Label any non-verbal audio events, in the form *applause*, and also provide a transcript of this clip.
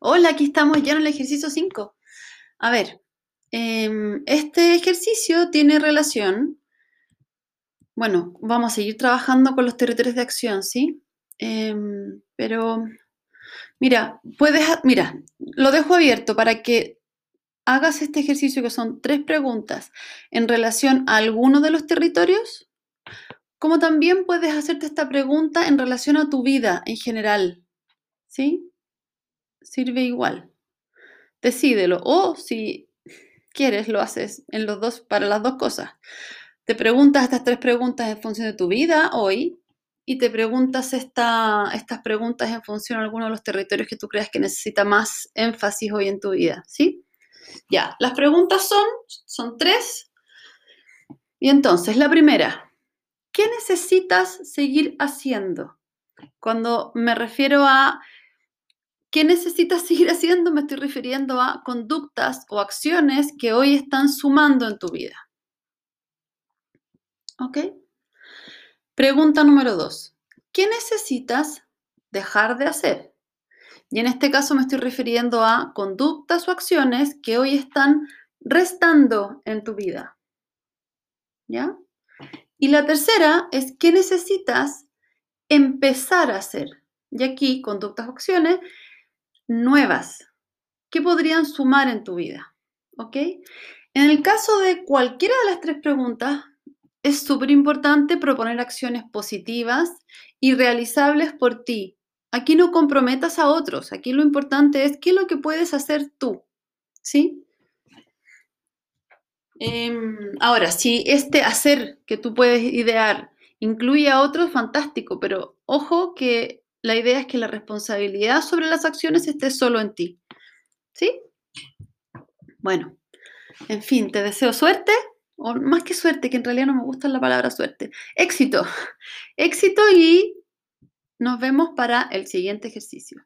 Hola, aquí estamos ya en el ejercicio 5. A ver, em, este ejercicio tiene relación, bueno, vamos a seguir trabajando con los territorios de acción, ¿sí? Em, pero, mira, puedes, mira, lo dejo abierto para que hagas este ejercicio que son tres preguntas en relación a alguno de los territorios, como también puedes hacerte esta pregunta en relación a tu vida en general, ¿sí? Sirve igual. Decídelo. O si quieres, lo haces en los dos, para las dos cosas. Te preguntas estas tres preguntas en función de tu vida hoy y te preguntas esta, estas preguntas en función de alguno de los territorios que tú creas que necesita más énfasis hoy en tu vida, ¿sí? Ya, las preguntas son, son tres. Y entonces, la primera, ¿qué necesitas seguir haciendo? Cuando me refiero a ¿Qué necesitas *laughs* seguir haciendo? Me estoy refiriendo a conductas o acciones que hoy están sumando en tu vida. ¿Ok? Pregunta número dos. ¿Qué necesitas dejar de hacer? Y en este caso me estoy refiriendo a conductas o acciones que hoy están restando en tu vida. ¿Ya? Y la tercera es qué necesitas empezar a hacer. Y aquí, conductas o acciones nuevas que podrían sumar en tu vida. ¿Ok? En el caso de cualquiera de las tres preguntas, es súper importante proponer acciones positivas y realizables por ti. Aquí no comprometas a otros. Aquí lo importante es qué es lo que puedes hacer tú. ¿Sí? Em, ahora, si este hacer que tú puedes idear incluye a otros, fantástico, pero ojo que la idea es que la responsabilidad sobre las acciones esté solo en ti. ¿Sí? Bueno, en fin, te deseo suerte, o más que suerte, que en realidad no me gusta la palabra suerte. Éxito. *laughs* Éxito y nos vemos para el siguiente ejercicio.